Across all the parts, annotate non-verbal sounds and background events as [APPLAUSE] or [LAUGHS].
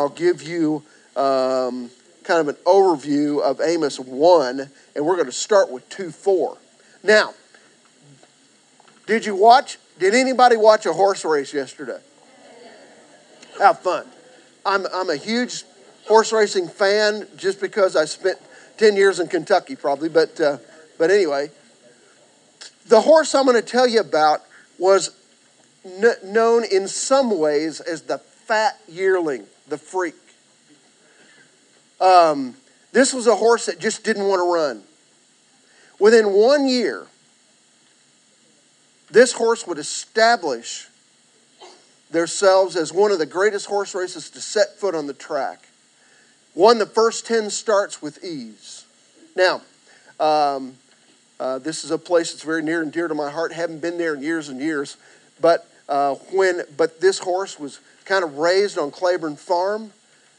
I'll give you um, kind of an overview of Amos 1, and we're going to start with 2 4. Now, did you watch? Did anybody watch a horse race yesterday? Have fun. I'm, I'm a huge horse racing fan just because I spent 10 years in Kentucky, probably. But, uh, but anyway, the horse I'm going to tell you about was known in some ways as the fat yearling, the freak. Um, this was a horse that just didn't want to run. Within one year, this horse would establish themselves as one of the greatest horse races to set foot on the track. Won the first 10 starts with ease. Now, um, uh, this is a place that's very near and dear to my heart. Haven't been there in years and years, but uh, when but this horse was kind of raised on Claiborne Farm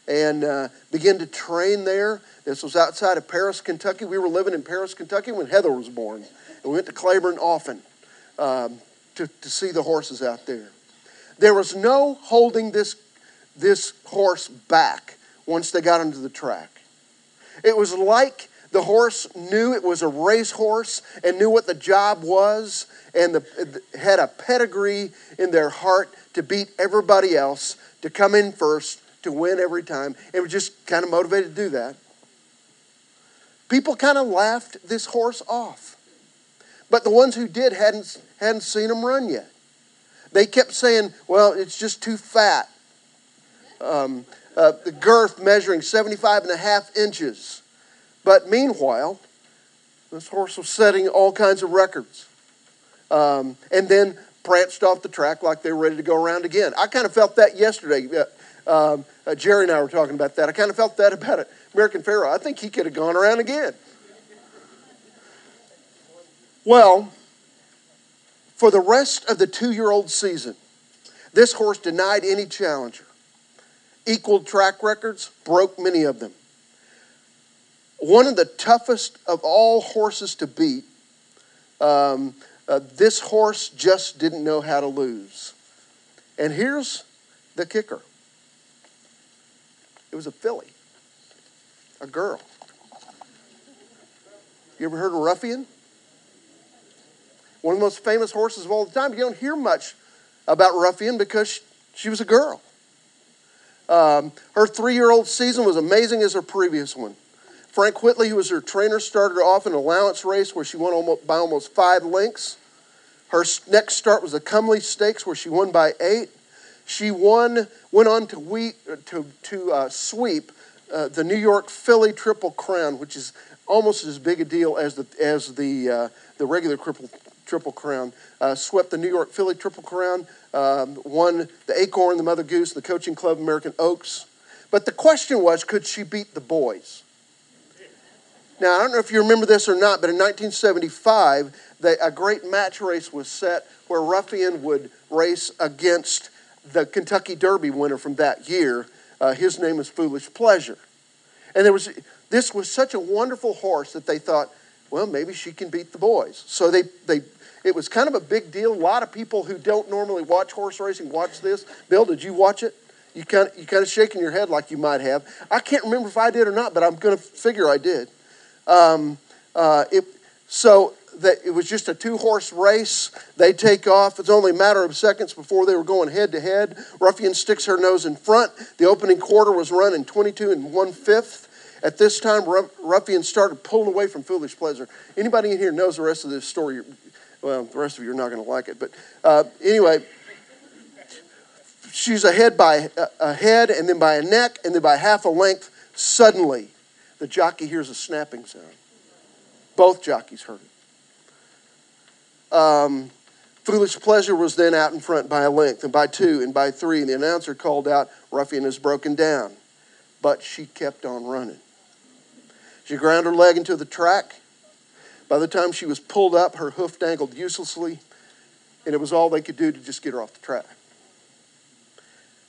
and uh, began to train there. This was outside of Paris, Kentucky. We were living in Paris, Kentucky when Heather was born, and we went to Claiborne often um, to, to see the horses out there. There was no holding this, this horse back once they got onto the track. It was like the horse knew it was a race horse and knew what the job was and the, had a pedigree in their heart to beat everybody else, to come in first, to win every time, and was just kind of motivated to do that. People kind of laughed this horse off. But the ones who did hadn't, hadn't seen him run yet. They kept saying, well, it's just too fat. Um, uh, the girth measuring 75 and a half inches. But meanwhile, this horse was setting all kinds of records. Um, and then pranced off the track like they were ready to go around again. I kind of felt that yesterday. Uh, um, uh, Jerry and I were talking about that. I kind of felt that about it. American Pharoah. I think he could have gone around again. Well, for the rest of the two year old season, this horse denied any challenger, equaled track records, broke many of them. One of the toughest of all horses to beat, um, uh, this horse just didn't know how to lose. And here's the kicker it was a filly, a girl. You ever heard of Ruffian? One of the most famous horses of all time. You don't hear much about Ruffian because she was a girl. Um, her three year old season was amazing as her previous one. Frank Whiteley, who was her trainer, started her off in an allowance race where she won almost, by almost five lengths. Her next start was the Comely Stakes where she won by eight. She won, went on to, we, to, to uh, sweep uh, the New York Filly Triple Crown, which is almost as big a deal as the, as the, uh, the regular triple, triple Crown. Uh, swept the New York Filly Triple Crown, um, won the Acorn, the Mother Goose, the Coaching Club, American Oaks. But the question was, could she beat the boys? Now, I don't know if you remember this or not, but in 1975, a great match race was set where Ruffian would race against the Kentucky Derby winner from that year. Uh, his name is Foolish Pleasure. And there was, this was such a wonderful horse that they thought, well, maybe she can beat the boys. So they, they, it was kind of a big deal. A lot of people who don't normally watch horse racing watch this. Bill, did you watch it? You kind of, you kind of shaking your head like you might have. I can't remember if I did or not, but I'm going to figure I did. Um, uh, it, so that it was just a two horse race. They take off. It's only a matter of seconds before they were going head to head. Ruffian sticks her nose in front. The opening quarter was run in 22 and one fifth. At this time, Ruffian started pulling away from Foolish Pleasure. Anybody in here knows the rest of this story? Well, the rest of you are not going to like it. But uh, anyway, she's ahead by a head, and then by a neck, and then by half a length. Suddenly, the jockey hears a snapping sound. Both jockeys heard it. Um, Foolish Pleasure was then out in front by a length, and by two, and by three, and the announcer called out, Ruffian is broken down. But she kept on running. She ground her leg into the track. By the time she was pulled up, her hoof dangled uselessly, and it was all they could do to just get her off the track.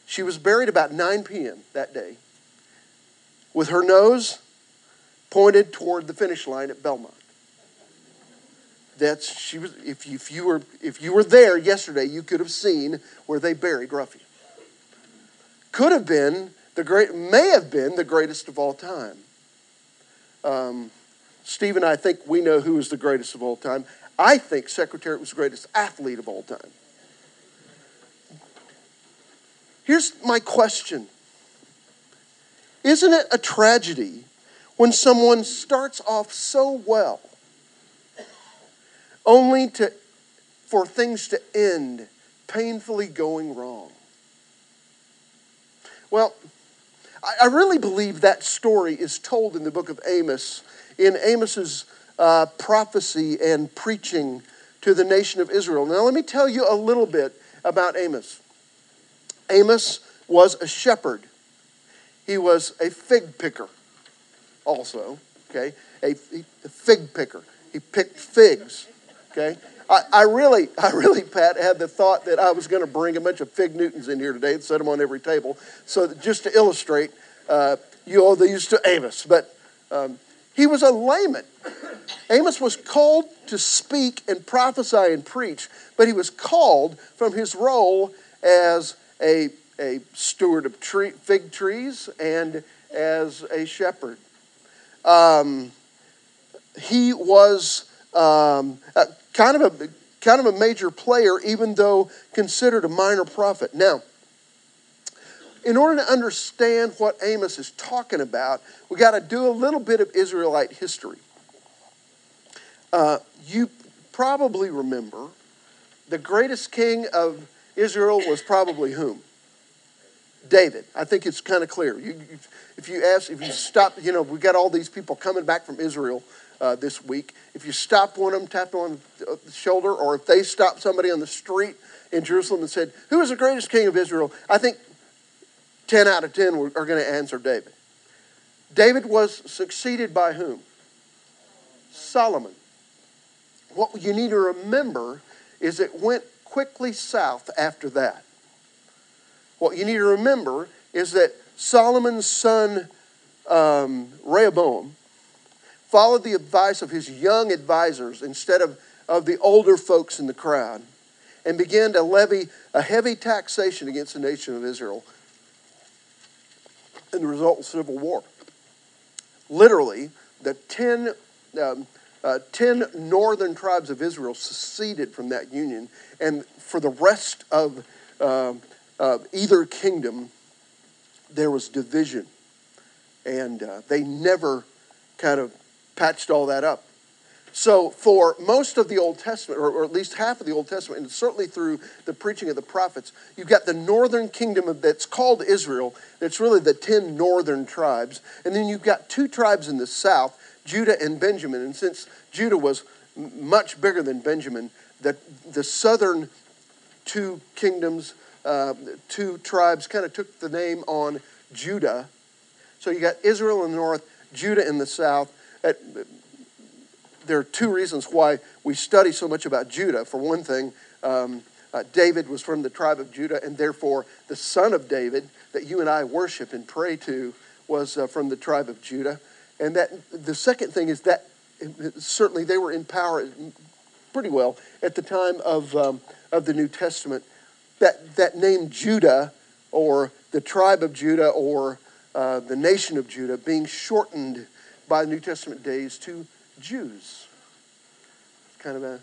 She was buried about 9 p.m. that day with her nose pointed toward the finish line at Belmont. That's she was. If you, if you were if you were there yesterday, you could have seen where they buried Ruffian. Could have been the great, may have been the greatest of all time. Um, Steve and I think we know who is the greatest of all time. I think Secretariat was the greatest athlete of all time. Here's my question Isn't it a tragedy when someone starts off so well only to, for things to end painfully going wrong? Well, I really believe that story is told in the book of Amos, in Amos's uh, prophecy and preaching to the nation of Israel. Now, let me tell you a little bit about Amos. Amos was a shepherd, he was a fig picker, also, okay? A, a fig picker. He picked figs, okay? I, I, really, [LAUGHS] I really, Pat, had the thought that I was going to bring a bunch of fig Newtons in here today and set them on every table. So just to illustrate, uh, you owe these to Amos. But um, he was a layman. Amos was called to speak and prophesy and preach, but he was called from his role as a, a steward of tree, fig trees and as a shepherd. Um, he was um, kind of a kind of a major player, even though considered a minor prophet. Now, in order to understand what Amos is talking about, we got to do a little bit of Israelite history. Uh, you probably remember the greatest king of Israel was probably whom? David. I think it's kind of clear. You, if you ask, if you stop, you know, we got all these people coming back from Israel uh, this week. If you stop one of them, tap on the shoulder, or if they stop somebody on the street in Jerusalem and said, Who is the greatest king of Israel? I think 10 out of 10 are going to answer David. David was succeeded by whom? Solomon. What you need to remember is it went quickly south after that. What you need to remember is that Solomon's son um, Rehoboam followed the advice of his young advisors instead of, of the older folks in the crowd and began to levy a heavy taxation against the nation of Israel. And the result was civil war. Literally, the 10, um, uh, 10 northern tribes of Israel seceded from that union, and for the rest of uh, uh, either kingdom, there was division. And uh, they never kind of patched all that up. So, for most of the Old Testament, or, or, at least half of the Old Testament, and certainly through the preaching of the prophets, you've got the northern kingdom that's called Israel. That's really the 10 northern tribes. And then you've got two tribes in the south, Judah and Benjamin. And since Judah was much bigger than Benjamin, the, the southern two kingdoms, uh, two tribes, kind of took the name on Judah. So you got Israel in the north, Judah in the south there are two reasons why we study so much about Judah. For one thing, um, uh, David was from the tribe of Judah, and therefore the son of David that you and I worship and pray to was uh, from the tribe of Judah. And that the second thing is that certainly they were in power pretty well at the time of, um, of the New Testament. That, that name Judah, or the tribe of Judah, or uh, the nation of Judah, being shortened by the New Testament days to Jews. Kind of a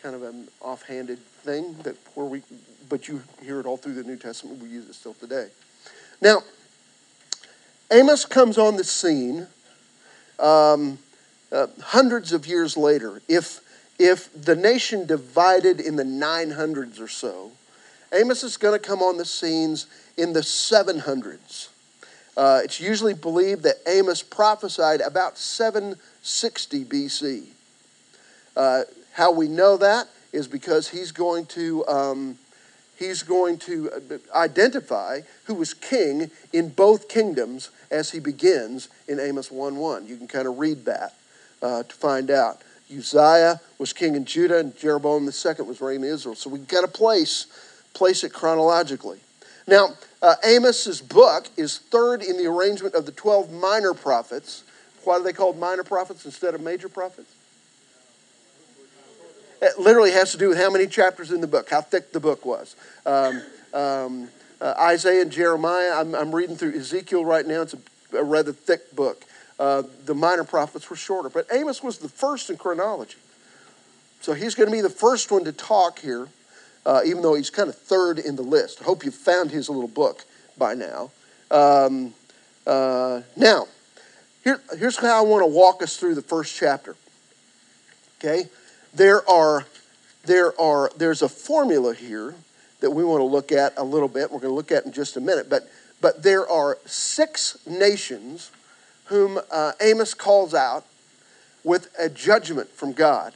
kind of an offhanded thing that where we but you hear it all through the New Testament. We use it still today. Now, Amos comes on the scene um, uh, hundreds of years later. If if the nation divided in the 900s or so, Amos is going to come on the scenes in the 700s. Uh, it's usually believed that Amos prophesied about 760 BC. Uh, how we know that is because he's going to um, he's going to uh, identify who was king in both kingdoms as he begins in Amos 1:1. You can kind of read that uh, to find out. Uzziah was king in Judah, and Jeroboam II was reigning in Israel. So we've got a place place it chronologically. Now, uh, Amos's book is third in the arrangement of the 12 minor prophets. Why are they called minor prophets instead of major prophets? It literally has to do with how many chapters in the book, how thick the book was. Um, um, uh, Isaiah and Jeremiah. I'm, I'm, reading through Ezekiel right now. It's a, a rather thick book. Uh, the minor prophets were shorter, but Amos was the first in chronology. So he's going to be the first one to talk here, uh, even though he's kind of third in the list. I hope you've found his little book by now. Um, uh, now, here, here's how I want to walk us through the first chapter. Okay, there are there are there's a formula here that we want to look at a little bit. We're going to look at in just a minute, but but there are six nations whom uh, Amos calls out with a judgment from God.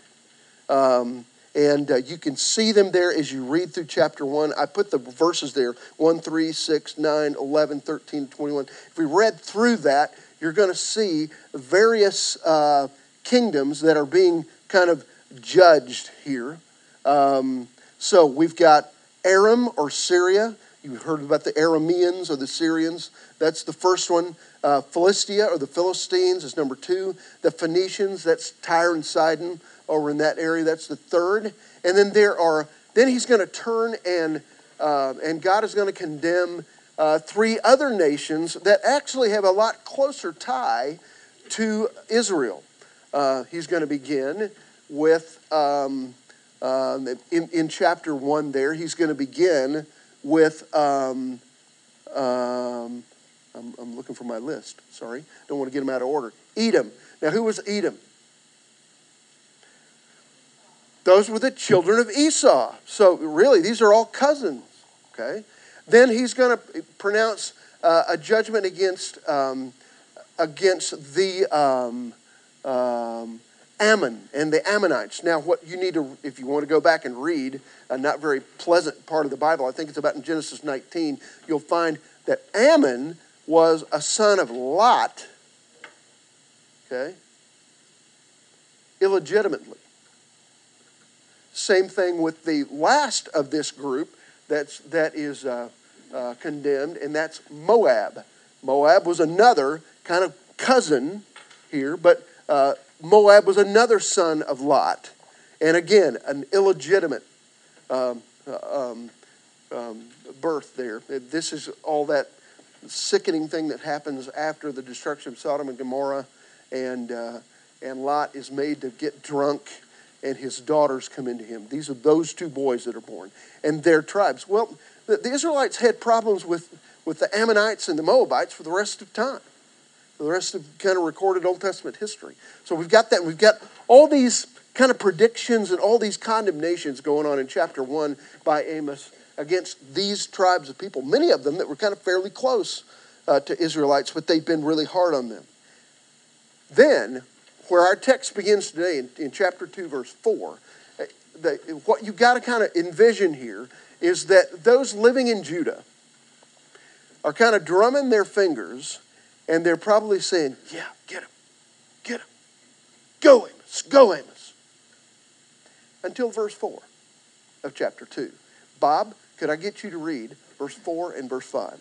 Um, and uh, you can see them there as you read through chapter 1. I put the verses there 1, 3, 6, 9, 11, 13, 21. If we read through that, you're going to see various uh, kingdoms that are being kind of judged here. Um, so we've got Aram or Syria. You've heard about the Arameans or the Syrians. That's the first one. Uh, Philistia or the Philistines is number two. The Phoenicians, that's Tyre and Sidon over in that area. That's the third. And then there are, then he's going to turn and, uh, and God is going to condemn uh, three other nations that actually have a lot closer tie to Israel. Uh, he's going to begin with, um, um, in, in chapter one there, he's going to begin with, um, um, I'm, I'm looking for my list, sorry. Don't want to get them out of order. Edom. Now, who was Edom? Those were the children of Esau. So, really, these are all cousins, okay? Then he's going to pronounce uh, a judgment against, um, against the um, um, Ammon and the Ammonites. Now, what you need to, if you want to go back and read a not very pleasant part of the Bible, I think it's about in Genesis 19, you'll find that Ammon was a son of Lot, okay, illegitimately. Same thing with the last of this group that's, that is uh, uh, condemned, and that's Moab. Moab was another kind of cousin here, but uh, Moab was another son of Lot. And again, an illegitimate um, uh, um, um, birth there. This is all that sickening thing that happens after the destruction of Sodom and Gomorrah, and, uh, and Lot is made to get drunk and his daughters come into him. These are those two boys that are born and their tribes. Well, the, the Israelites had problems with, with the Ammonites and the Moabites for the rest of time, for the rest of kind of recorded Old Testament history. So we've got that. We've got all these kind of predictions and all these condemnations going on in chapter 1 by Amos against these tribes of people, many of them that were kind of fairly close uh, to Israelites, but they've been really hard on them. Then where our text begins today in, in chapter 2, verse 4, eh, the, what you've got to kind of envision here is that those living in Judah are kind of drumming their fingers and they're probably saying, Yeah, get him, get him. Go, Amos, go, Amos. Until verse 4 of chapter 2. Bob, could I get you to read verse 4 and verse 5?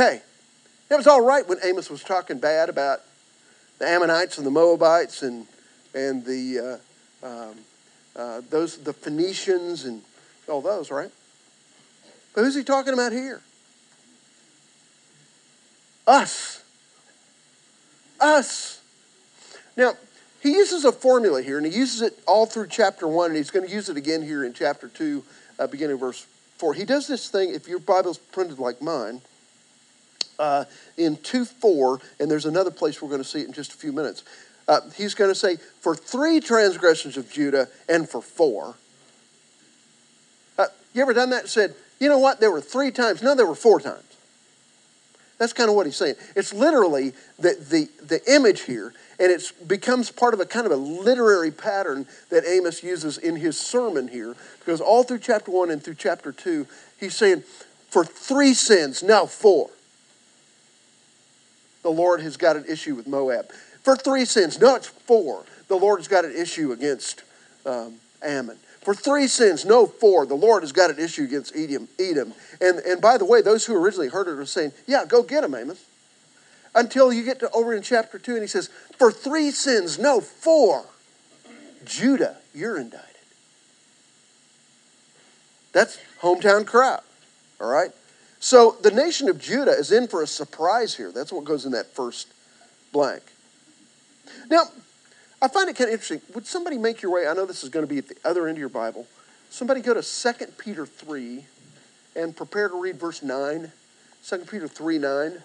Okay. It was all right when Amos was talking bad about the Ammonites and the Moabites and, and the, uh, um, uh, those, the Phoenicians and all those, right? But who's he talking about here? Us. Us. Now, he uses a formula here, and he uses it all through chapter 1, and he's going to use it again here in chapter 2, uh, beginning verse 4. He does this thing, if your Bible's printed like mine, uh, in 2 4, and there's another place we're going to see it in just a few minutes. Uh, he's going to say, For three transgressions of Judah and for four. Uh, you ever done that said, You know what? There were three times. No, there were four times. That's kind of what he's saying. It's literally the, the, the image here, and it becomes part of a kind of a literary pattern that Amos uses in his sermon here. Because all through chapter 1 and through chapter 2, he's saying, For three sins, now four the Lord has got an issue with Moab. For three sins. No, it's four. The Lord's got an issue against um, Ammon. For three sins, no four. The Lord has got an issue against Edom. Edom. And, and by the way, those who originally heard it are saying, yeah, go get him, Amos. Until you get to over in chapter 2, and he says, for three sins, no four. Judah, you're indicted. That's hometown crap, all right? So the nation of Judah is in for a surprise here. That's what goes in that first blank. Now, I find it kind of interesting. Would somebody make your way? I know this is going to be at the other end of your Bible. Somebody go to 2 Peter 3 and prepare to read verse 9. 2 Peter 3 9.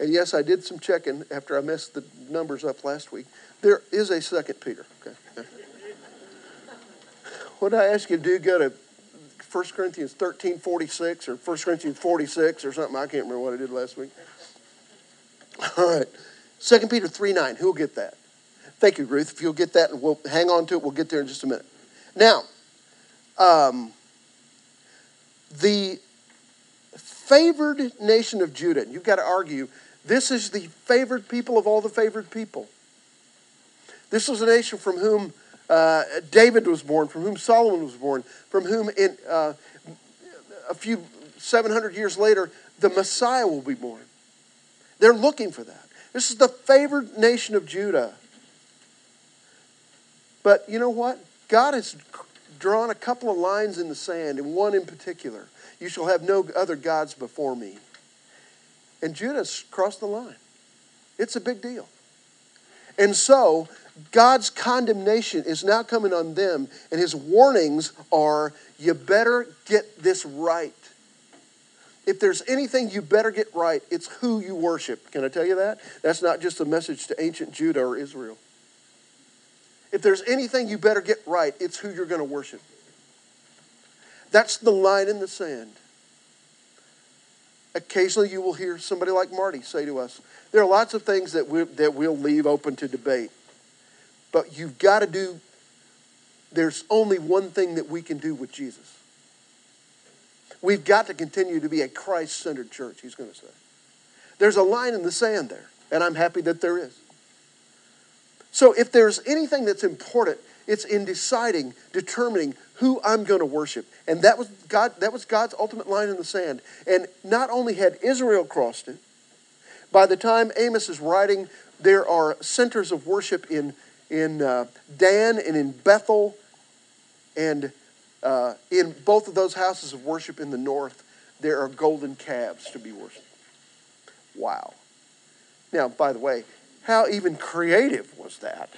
And yes, I did some checking after I messed the numbers up last week. There is a 2 Peter. Okay. [LAUGHS] what did I ask you to do? Go to 1 Corinthians 13 46 or 1 Corinthians 46 or something. I can't remember what I did last week. [LAUGHS] All right. 2 Peter 3 9. Who'll get that? Thank you, Ruth. If you'll get that, and we'll hang on to it, we'll get there in just a minute. Now, um, the favored nation of Judah, you've got to argue, this is the favored people of all the favored people. This was a nation from whom uh, David was born, from whom Solomon was born, from whom in uh, a few 700 years later, the Messiah will be born. They're looking for that. This is the favored nation of Judah. But you know what? God has drawn a couple of lines in the sand, and one in particular. You shall have no other gods before me. And Judah's crossed the line. It's a big deal. And so, God's condemnation is now coming on them, and his warnings are you better get this right. If there's anything you better get right, it's who you worship. Can I tell you that? That's not just a message to ancient Judah or Israel. If there's anything you better get right, it's who you're going to worship. That's the line in the sand. Occasionally, you will hear somebody like Marty say to us, There are lots of things that, we, that we'll leave open to debate, but you've got to do, there's only one thing that we can do with Jesus. We've got to continue to be a Christ centered church, he's going to say. There's a line in the sand there, and I'm happy that there is. So if there's anything that's important, it's in deciding, determining who I'm going to worship. And that was God that was God's ultimate line in the sand. And not only had Israel crossed it, by the time Amos is writing, there are centers of worship in in uh, Dan and in Bethel, and uh, in both of those houses of worship in the north, there are golden calves to be worshipped. Wow. Now, by the way, how even creative was that?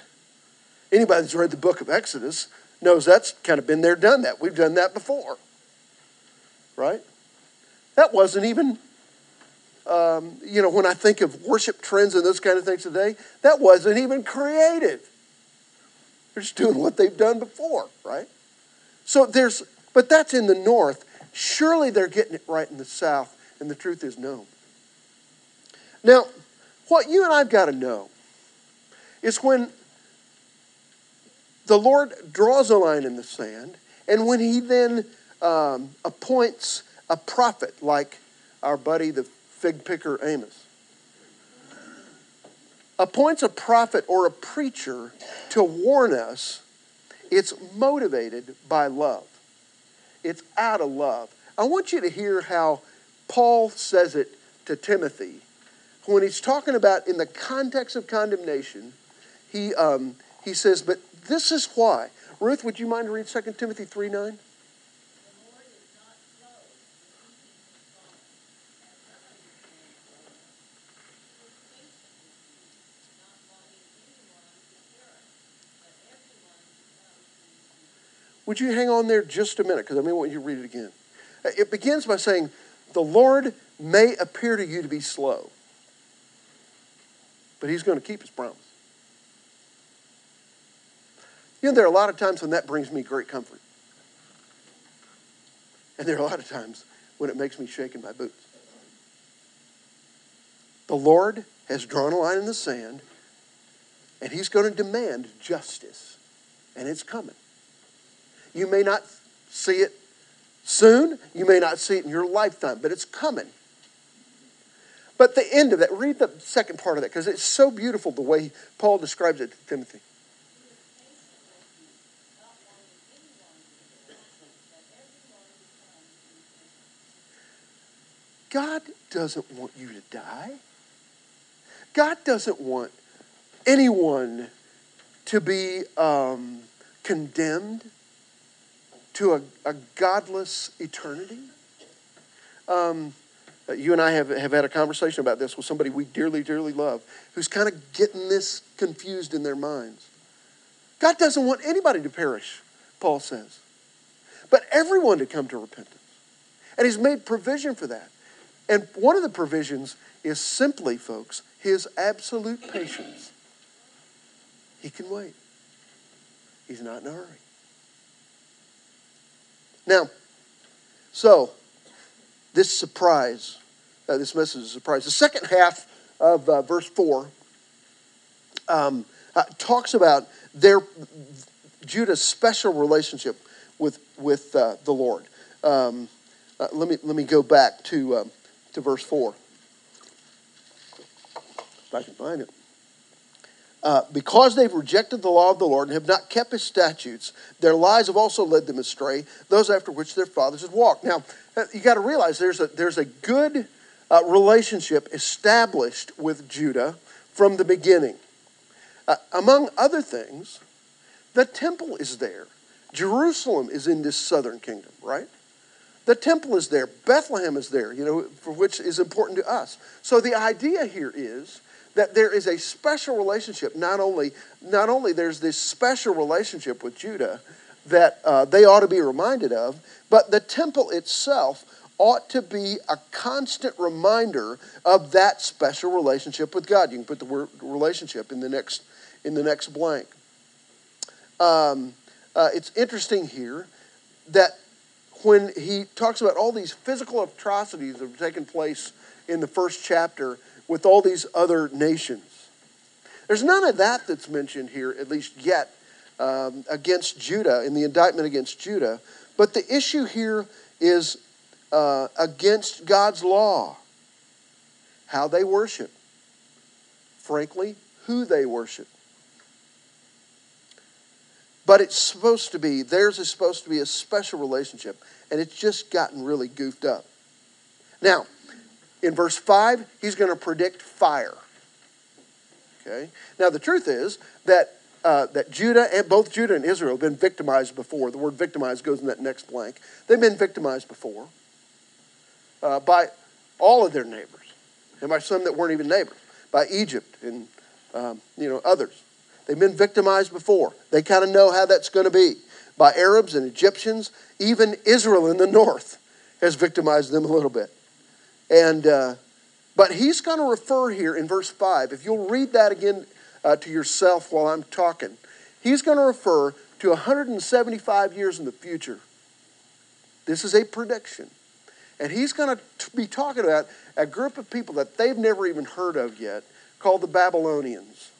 Anybody that's read the book of Exodus knows that's kind of been there, done that. We've done that before. Right? That wasn't even, um, you know, when I think of worship trends and those kind of things today, that wasn't even creative. They're just doing what they've done before, right? So there's, but that's in the north. Surely they're getting it right in the south, and the truth is no. Now, what you and I've got to know is when the Lord draws a line in the sand, and when He then um, appoints a prophet like our buddy, the fig picker Amos, appoints a prophet or a preacher to warn us, it's motivated by love. It's out of love. I want you to hear how Paul says it to Timothy when he's talking about in the context of condemnation, he, um, he says, but this is why. Ruth, would you mind reading read 2 Timothy 3 9? Would you hang on there just a minute? Because I may want you to read it again. Uh, it begins by saying, The Lord may appear to you to be slow but he's going to keep his promise. You know, there are a lot of times when that brings me great comfort. And there are a lot of times when it makes me shake in my boots. The Lord has drawn a line in the sand, and he's going to demand justice. And it's coming. You may not see it soon, you may not see it in your lifetime, but it's coming. But the end of that, read the second part of that because it's so beautiful the way Paul describes it to Timothy. God doesn't want you to die. God doesn't want anyone to be um, condemned to a, a godless eternity. Um, you and I have, have had a conversation about this with somebody we dearly, dearly love who's kind of getting this confused in their minds. God doesn't want anybody to perish, Paul says, but everyone to come to repentance. And he's made provision for that. And one of the provisions is simply, folks, his absolute patience. He can wait. He's not in a hurry. Now, so this surprise, uh, this message is a surprise. The second half of uh, verse 4 um, uh, talks about their Judah's special relationship with, with uh, the Lord. Um, uh, let, me, let me go back to, um, to verse 4. If I can find it. Uh, because they've rejected the law of the Lord and have not kept his statutes, their lies have also led them astray, those after which their fathers had walked. Now, uh, you got to realize there's a, there's a good uh, relationship established with Judah from the beginning. Uh, among other things, the temple is there. Jerusalem is in this southern kingdom, right? The temple is there. Bethlehem is there, you know, for which is important to us. So the idea here is that there is a special relationship. Not only, not only there's this special relationship with Judah that uh, they ought to be reminded of, but the temple itself ought to be a constant reminder of that special relationship with God. You can put the word relationship in the next in the next blank. Um, uh, it's interesting here that when he talks about all these physical atrocities that have taken place in the first chapter with all these other nations. There's none of that that's mentioned here, at least yet, um, against Judah, in the indictment against Judah. But the issue here is uh, against God's law, how they worship, frankly, who they worship. But it's supposed to be, theirs is supposed to be a special relationship, and it's just gotten really goofed up. Now, in verse 5, he's going to predict fire. Okay? Now, the truth is that, uh, that Judah, and both Judah and Israel have been victimized before. The word victimized goes in that next blank. They've been victimized before uh, by all of their neighbors, and by some that weren't even neighbors, by Egypt and um, you know others. They've been victimized before. They kind of know how that's going to be. By Arabs and Egyptians, even Israel in the north has victimized them a little bit. And, uh, but he's going to refer here in verse 5, if you'll read that again uh, to yourself while I'm talking, he's going to refer to 175 years in the future. This is a prediction. And he's going to be talking about a group of people that they've never even heard of yet called the Babylonians.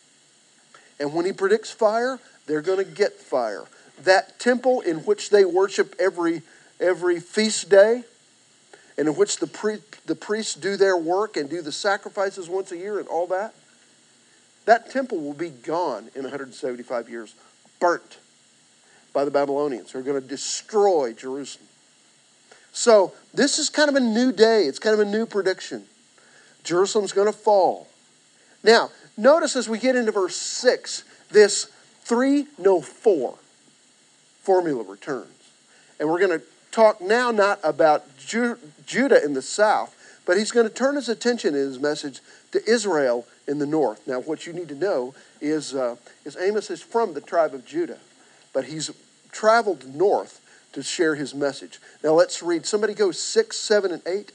And when he predicts fire, they're going to get fire. That temple in which they worship every, every feast day, and in which the, pri- the priests do their work and do the sacrifices once a year and all that, that temple will be gone in 175 years, burnt by the Babylonians who are going to destroy Jerusalem. So, this is kind of a new day. It's kind of a new prediction. Jerusalem's going to fall. Now, notice as we get into verse 6, this 3 no 4 formula returns. And we're going to talk now not about Ju- Judah in the south, but he's going to turn his attention in his message to Israel in the north. Now, what you need to know is, uh, is Amos is from the tribe of Judah, but he's traveled north to share his message. Now, let's read. Somebody go 6, 7, and 8.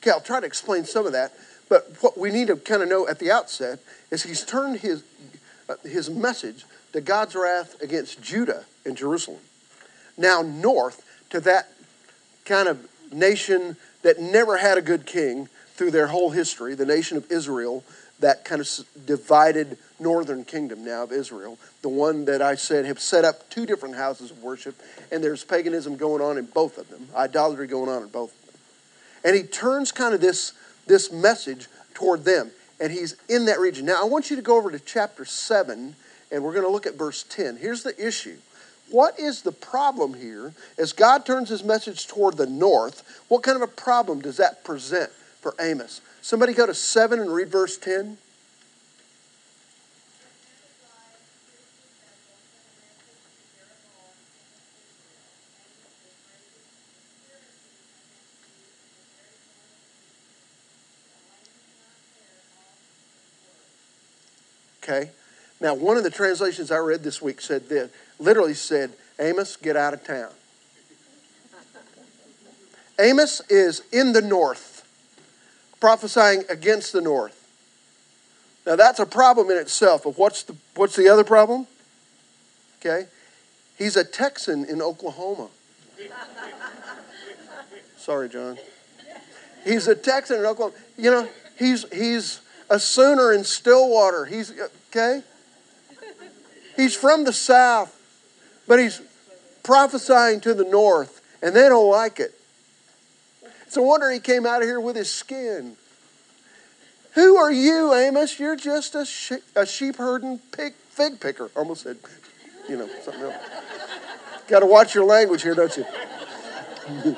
Okay, I'll try to explain some of that. But what we need to kind of know at the outset is he's turned his, uh, his message to God's wrath against Judah and Jerusalem. Now, north to that kind of nation that never had a good king through their whole history, the nation of Israel, that kind of divided northern kingdom now of Israel, the one that I said have set up two different houses of worship, and there's paganism going on in both of them, idolatry going on in both. And he turns kind of this, this message toward them, and he's in that region. Now, I want you to go over to chapter 7, and we're going to look at verse 10. Here's the issue. What is the problem here as God turns his message toward the north? What kind of a problem does that present for Amos? Somebody go to 7 and read verse 10. Okay? Now, one of the translations I read this week said this, literally said, Amos, get out of town. Amos is in the north, prophesying against the north. Now, that's a problem in itself, but what's the, what's the other problem? Okay? He's a Texan in Oklahoma. [LAUGHS] Sorry, John. He's a Texan in Oklahoma. You know, he's, he's a Sooner in Stillwater. He's, okay? He's from the south, but he's prophesying to the north, and they don't like it. It's a wonder he came out of here with his skin. Who are you, Amos? You're just a, a sheep herding pig, fig picker. Almost said, you know, something else. Got to watch your language here, don't you? [LAUGHS]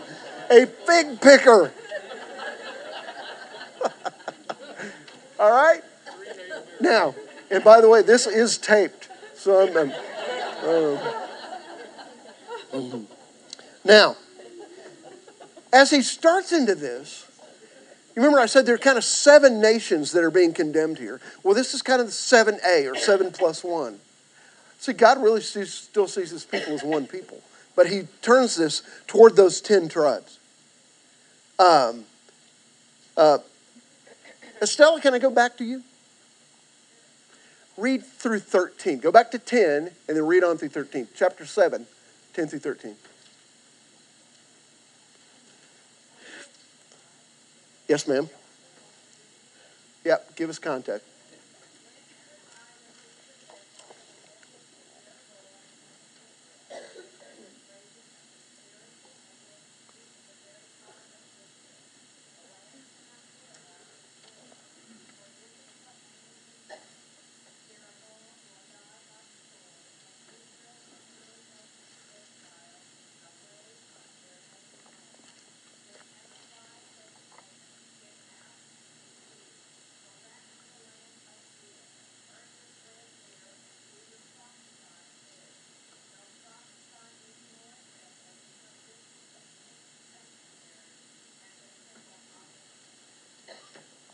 a fig picker. [LAUGHS] All right? Now, and by the way, this is taped. So I'm, I'm uh, now, as he starts into this, you remember I said there are kind of seven nations that are being condemned here. Well, this is kind of the 7A or 7 plus 1. See, God really sees, still sees his people as one people, but he turns this toward those 10 tribes. Um, uh, Estella, can I go back to you? Read through 13. Go back to 10 and then read on through 13. Chapter 7, 10 through 13. Yes, ma'am. Yep, give us contact.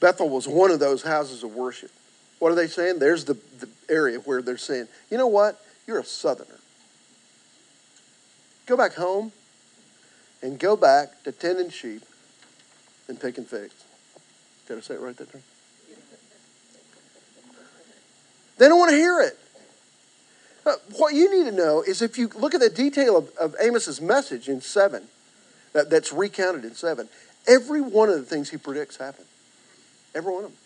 Bethel was one of those houses of worship. What are they saying? There's the, the area where they're saying, you know what? You're a southerner. Go back home and go back to tending sheep and picking figs. Did I say it right that time? They don't want to hear it. Uh, what you need to know is if you look at the detail of, of Amos's message in 7, that, that's recounted in 7, every one of the things he predicts happen. Every one of them.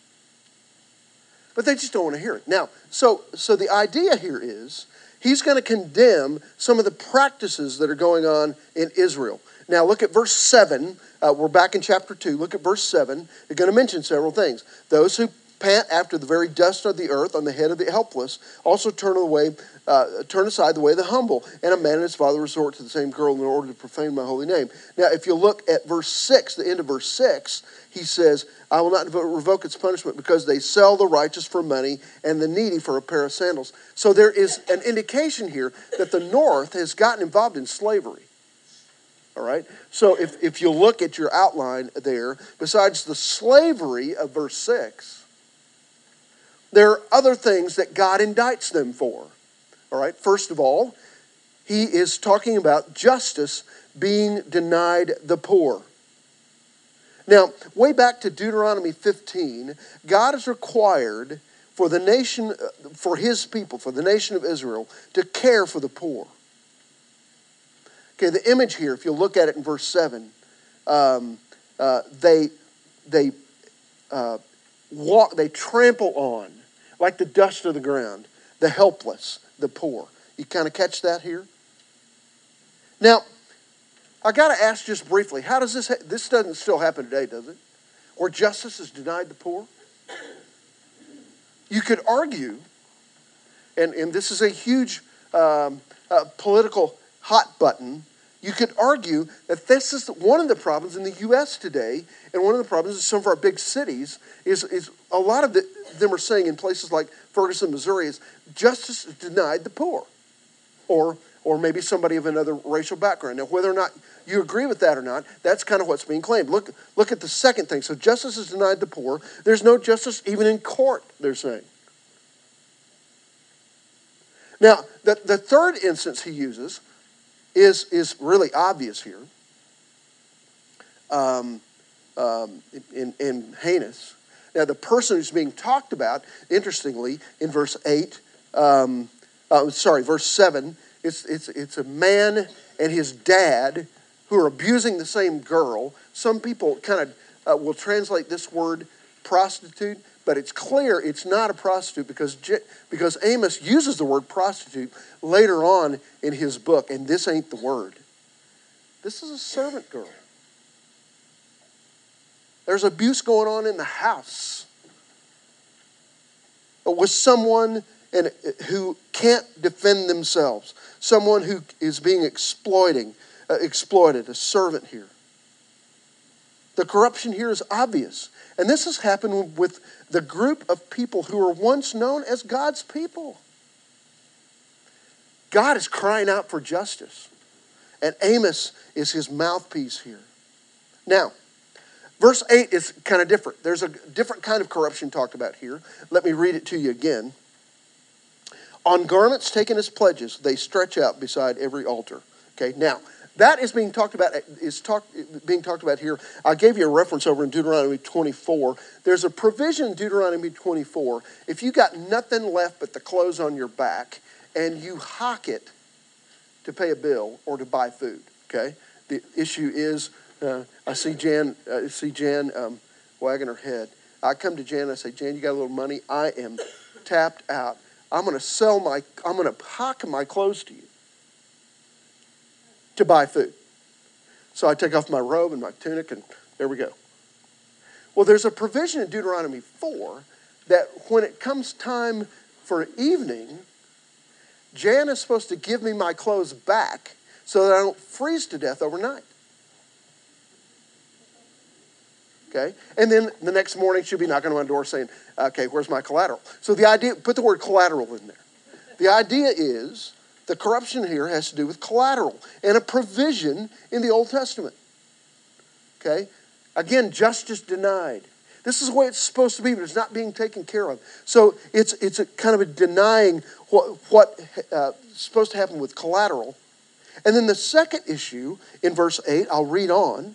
But they just don't want to hear it. Now, so so the idea here is he's going to condemn some of the practices that are going on in Israel. Now, look at verse 7. Uh, we're back in chapter 2. Look at verse 7. They're going to mention several things. Those who pant after the very dust of the earth on the head of the helpless also turn away uh, turn aside the way of the humble and a man and his father resort to the same girl in order to profane my holy name. Now if you look at verse 6 the end of verse 6 he says i will not revoke its punishment because they sell the righteous for money and the needy for a pair of sandals. So there is an indication here that the north has gotten involved in slavery. All right? So if, if you look at your outline there, besides the slavery of verse 6, there are other things that God indicts them for. All right, first of all, he is talking about justice being denied the poor. Now, way back to Deuteronomy 15, God is required for the nation, for his people, for the nation of Israel, to care for the poor. Okay, the image here, if you look at it in verse 7, um, uh, they, they uh, walk, they trample on, like the dust of the ground, the helpless, the poor. You kind of catch that here? Now, I got to ask just briefly, how does this, ha- this doesn't still happen today, does it? Or justice is denied the poor? You could argue, and, and this is a huge um, uh, political hot button, you could argue that this is one of the problems in the U.S. today, and one of the problems in some of our big cities is, is a lot of the, them are saying in places like Ferguson, Missouri, is justice is denied the poor, or or maybe somebody of another racial background. Now, whether or not you agree with that or not, that's kind of what's being claimed. Look, look at the second thing. So justice is denied the poor. There's no justice even in court, they're saying. Now, the, the third instance he uses is, is really obvious here um, um, in, in heinous. Now, the person who's being talked about, interestingly, in verse 8, um, uh, sorry, verse 7, it's, it's, it's a man and his dad who are abusing the same girl. Some people kind of uh, will translate this word prostitute, but it's clear it's not a prostitute because, because Amos uses the word prostitute later on in his book, and this ain't the word. This is a servant girl. There's abuse going on in the house with someone and who can't defend themselves, someone who is being exploiting, uh, exploited, a servant here. The corruption here is obvious. And this has happened with the group of people who were once known as God's people. God is crying out for justice. And Amos is his mouthpiece here. Now, verse 8 is kind of different. There's a different kind of corruption talked about here. Let me read it to you again. On garments taken as pledges, they stretch out beside every altar. Okay, now that is being talked about is talk, being talked about here. I gave you a reference over in Deuteronomy 24. There's a provision in Deuteronomy 24. If you got nothing left but the clothes on your back and you hock it to pay a bill or to buy food, okay? The issue is, uh, I see Jan, uh, I see Jan um, wagging her head. I come to Jan I say, Jan, you got a little money? I am tapped out. I'm going to sell my, I'm going to hock my clothes to you to buy food. So I take off my robe and my tunic, and there we go. Well, there's a provision in Deuteronomy 4 that when it comes time for evening, Jan is supposed to give me my clothes back so that I don't freeze to death overnight. Okay? And then the next morning she'll be knocking on my door saying, okay, where's my collateral? So the idea, put the word collateral in there. The idea is the corruption here has to do with collateral and a provision in the Old Testament. Okay? Again, justice denied. This is the way it's supposed to be, but it's not being taken care of. So it's, it's a kind of a denying what, what uh, supposed to happen with collateral. And then the second issue in verse 8, I'll read on.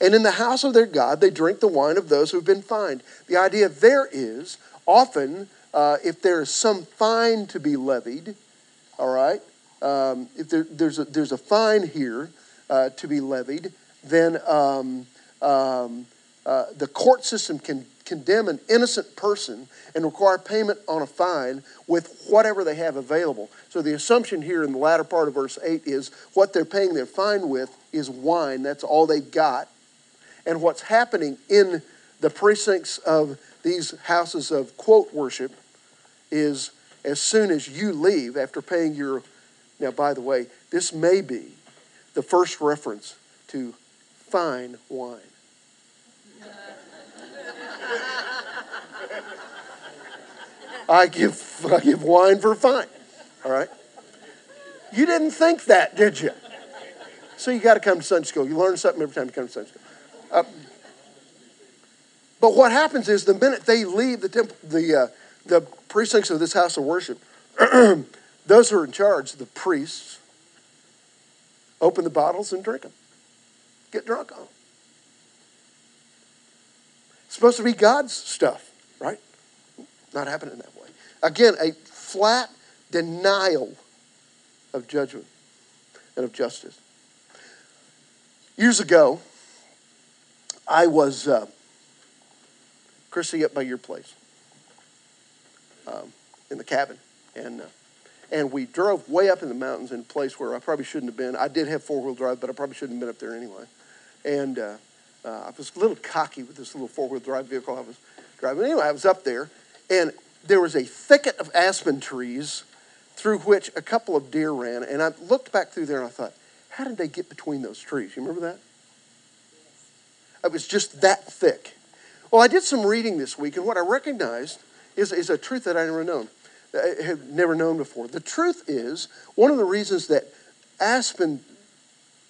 And in the house of their God, they drink the wine of those who've been fined. The idea there is often, uh, if there is some fine to be levied, all right, um, if there, there's, a, there's a fine here uh, to be levied, then um, um, uh, the court system can condemn an innocent person and require payment on a fine with whatever they have available. So the assumption here in the latter part of verse 8 is what they're paying their fine with is wine. That's all they've got. And what's happening in the precincts of these houses of quote worship is as soon as you leave after paying your. Now, by the way, this may be the first reference to fine wine. I give, I give wine for fine. All right? You didn't think that, did you? So you got to come to Sunday school. You learn something every time you come to Sunday school. Uh, but what happens is the minute they leave the temple, the uh, the precincts of this house of worship, [CLEARS THROAT] those who are in charge, the priests, open the bottles and drink them, get drunk on them. supposed to be God's stuff, right? Not happening that way. Again, a flat denial of judgment and of justice. Years ago, I was, uh, Chrissy, up by your place um, in the cabin. And, uh, and we drove way up in the mountains in a place where I probably shouldn't have been. I did have four wheel drive, but I probably shouldn't have been up there anyway. And uh, uh, I was a little cocky with this little four wheel drive vehicle I was driving. Anyway, I was up there, and there was a thicket of aspen trees through which a couple of deer ran. And I looked back through there and I thought, how did they get between those trees? You remember that? It was just that thick. Well, I did some reading this week, and what I recognized is, is a truth that I never known, had never known before. The truth is, one of the reasons that aspen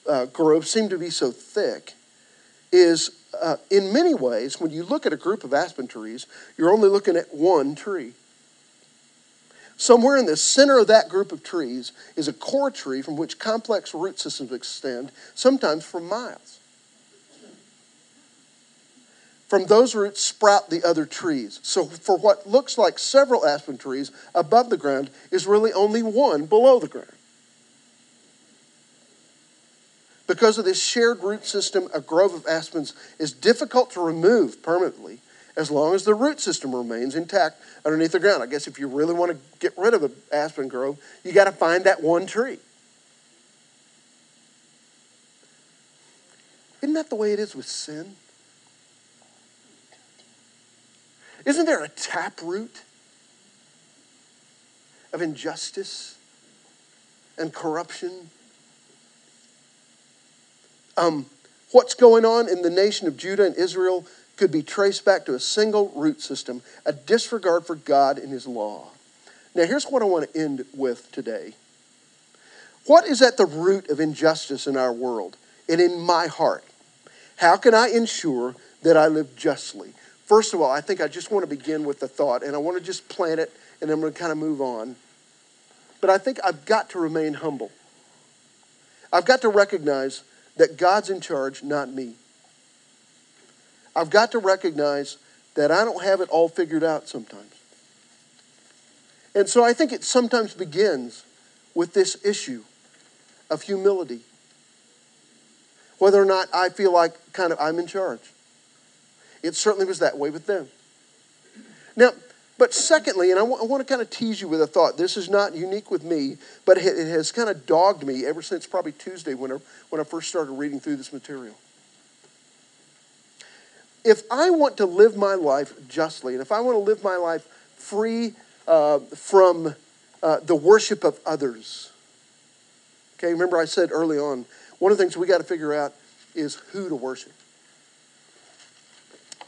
uh, groves seem to be so thick is uh, in many ways, when you look at a group of aspen trees, you're only looking at one tree. Somewhere in the center of that group of trees is a core tree from which complex root systems extend, sometimes for miles. From those roots sprout the other trees. So, for what looks like several aspen trees above the ground, is really only one below the ground. Because of this shared root system, a grove of aspens is difficult to remove permanently as long as the root system remains intact underneath the ground. I guess if you really want to get rid of an aspen grove, you got to find that one tree. Isn't that the way it is with sin? Isn't there a taproot of injustice and corruption um, what's going on in the nation of Judah and Israel could be traced back to a single root system, a disregard for God and His law. Now, here's what I want to end with today. What is at the root of injustice in our world and in my heart? How can I ensure that I live justly? First of all, I think I just want to begin with the thought, and I want to just plant it, and I'm going to kind of move on. But I think I've got to remain humble. I've got to recognize that God's in charge, not me. I've got to recognize that I don't have it all figured out sometimes. And so I think it sometimes begins with this issue of humility. Whether or not I feel like kind of I'm in charge. It certainly was that way with them. Now, but secondly, and I, w- I want to kind of tease you with a thought. This is not unique with me, but it has kind of dogged me ever since probably Tuesday when I, when I first started reading through this material. If I want to live my life justly, and if I want to live my life free uh, from uh, the worship of others, okay, remember I said early on, one of the things we got to figure out is who to worship,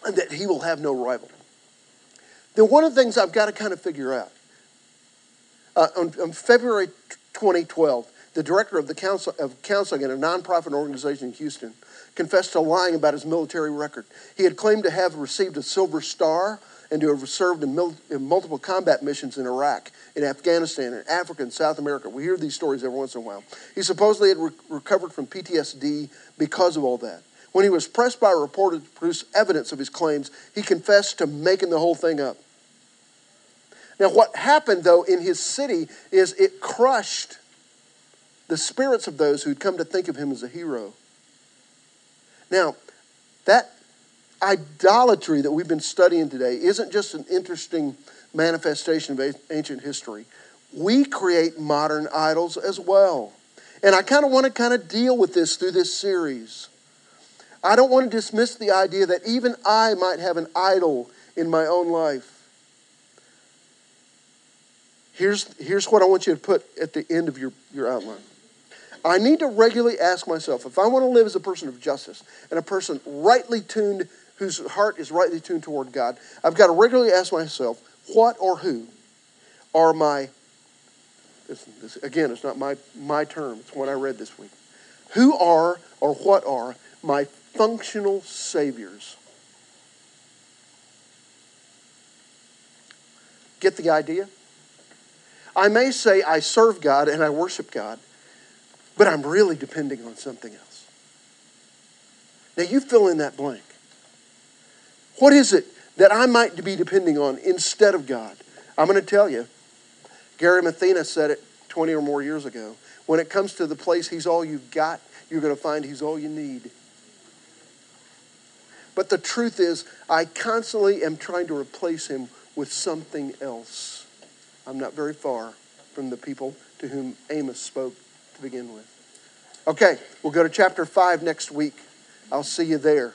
and that he will have no rival then one of the things I've got to kind of figure out uh, on, on, February 2012, the director of the council of counseling at a nonprofit organization in Houston confessed to lying about his military record. He had claimed to have received a Silver Star and to have served in, mil- in multiple combat missions in Iraq, in Afghanistan, in Africa, and South America. We hear these stories every once in a while. He supposedly had re- recovered from PTSD because of all that. When he was pressed by a reporter to produce evidence of his claims, he confessed to making the whole thing up. Now, what happened, though, in his city is it crushed the spirits of those who'd come to think of him as a hero. Now, that idolatry that we've been studying today isn't just an interesting manifestation of ancient history. We create modern idols as well. And I kind of want to kind of deal with this through this series. I don't want to dismiss the idea that even I might have an idol in my own life. Here's, here's what I want you to put at the end of your, your outline. I need to regularly ask myself if I want to live as a person of justice and a person rightly tuned, whose heart is rightly tuned toward God, I've got to regularly ask myself, what or who are my, this, this, again, it's not my, my term, it's what I read this week. Who are or what are my functional saviors? Get the idea? I may say I serve God and I worship God, but I'm really depending on something else. Now, you fill in that blank. What is it that I might be depending on instead of God? I'm going to tell you. Gary Mathena said it 20 or more years ago. When it comes to the place He's all you've got, you're going to find He's all you need. But the truth is, I constantly am trying to replace Him with something else. I'm not very far from the people to whom Amos spoke to begin with. Okay, we'll go to chapter 5 next week. I'll see you there.